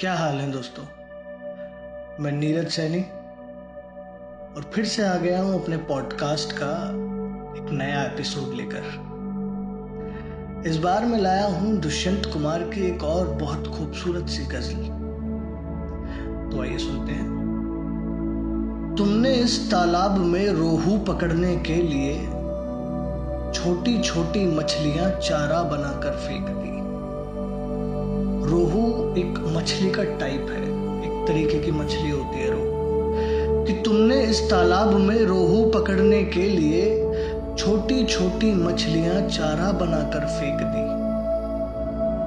क्या हाल है दोस्तों? मैं नीरज सैनी और फिर से आ गया हूँ अपने पॉडकास्ट का एक नया एपिसोड लेकर। इस बार मैं लाया हूँ दुष्यंत कुमार की एक और बहुत खूबसूरत सी गज़ल। तो आइए सुनते हैं। तुमने इस तालाब में रोहू पकड़ने के लिए छोटी छोटी मछलियाँ चारा बनाकर फेंक दी। रोहू एक मछली का टाइप है। एक तरीके की मछली होती है रोहू। कि तुमने इस तालाब में रोहू पकड़ने के लिए छोटी छोटी मछलियाँ चारा बनाकर फेंक दी।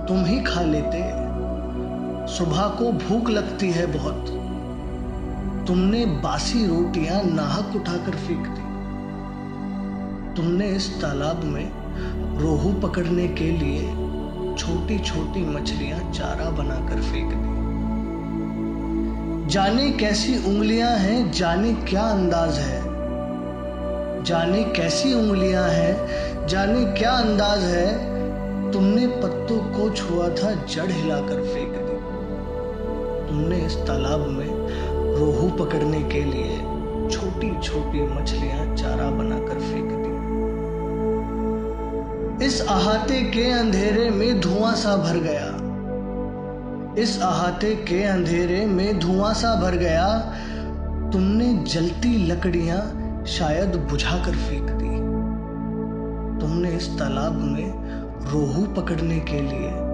तुम ही खा लेते। सुबह को भूख लगती है बहुत। तुमने बासी रोटियाँ नाहक उठाकर फेंक दी। तुमने इस तालाब में रोहू पकड़ने के लिए छोटी छोटी मछलियाँ चारा बनाकर फेंक दी। जाने कैसी उंगलियाँ हैं, जाने क्या अंदाज है। जाने कैसी उंगलियाँ हैं, जाने क्या अंदाज है, तुमने पत्तों को छुआ था, जड़ हिलाकर फेंक दी। तुमने इस तालाब में रोहू पकड़ने के लिए छोटी छोटी मछलियाँ चारा बनाकर इस अहाते के अंधेरे में धुआँ सा भर गया। इस अहाते के अंधेरे में धुआँ सा भर गया। तुमने जलती लकड़ियाँ शायद बुझा कर फेंक दी। तुमने इस तालाब में रोहू पकड़ने के लिए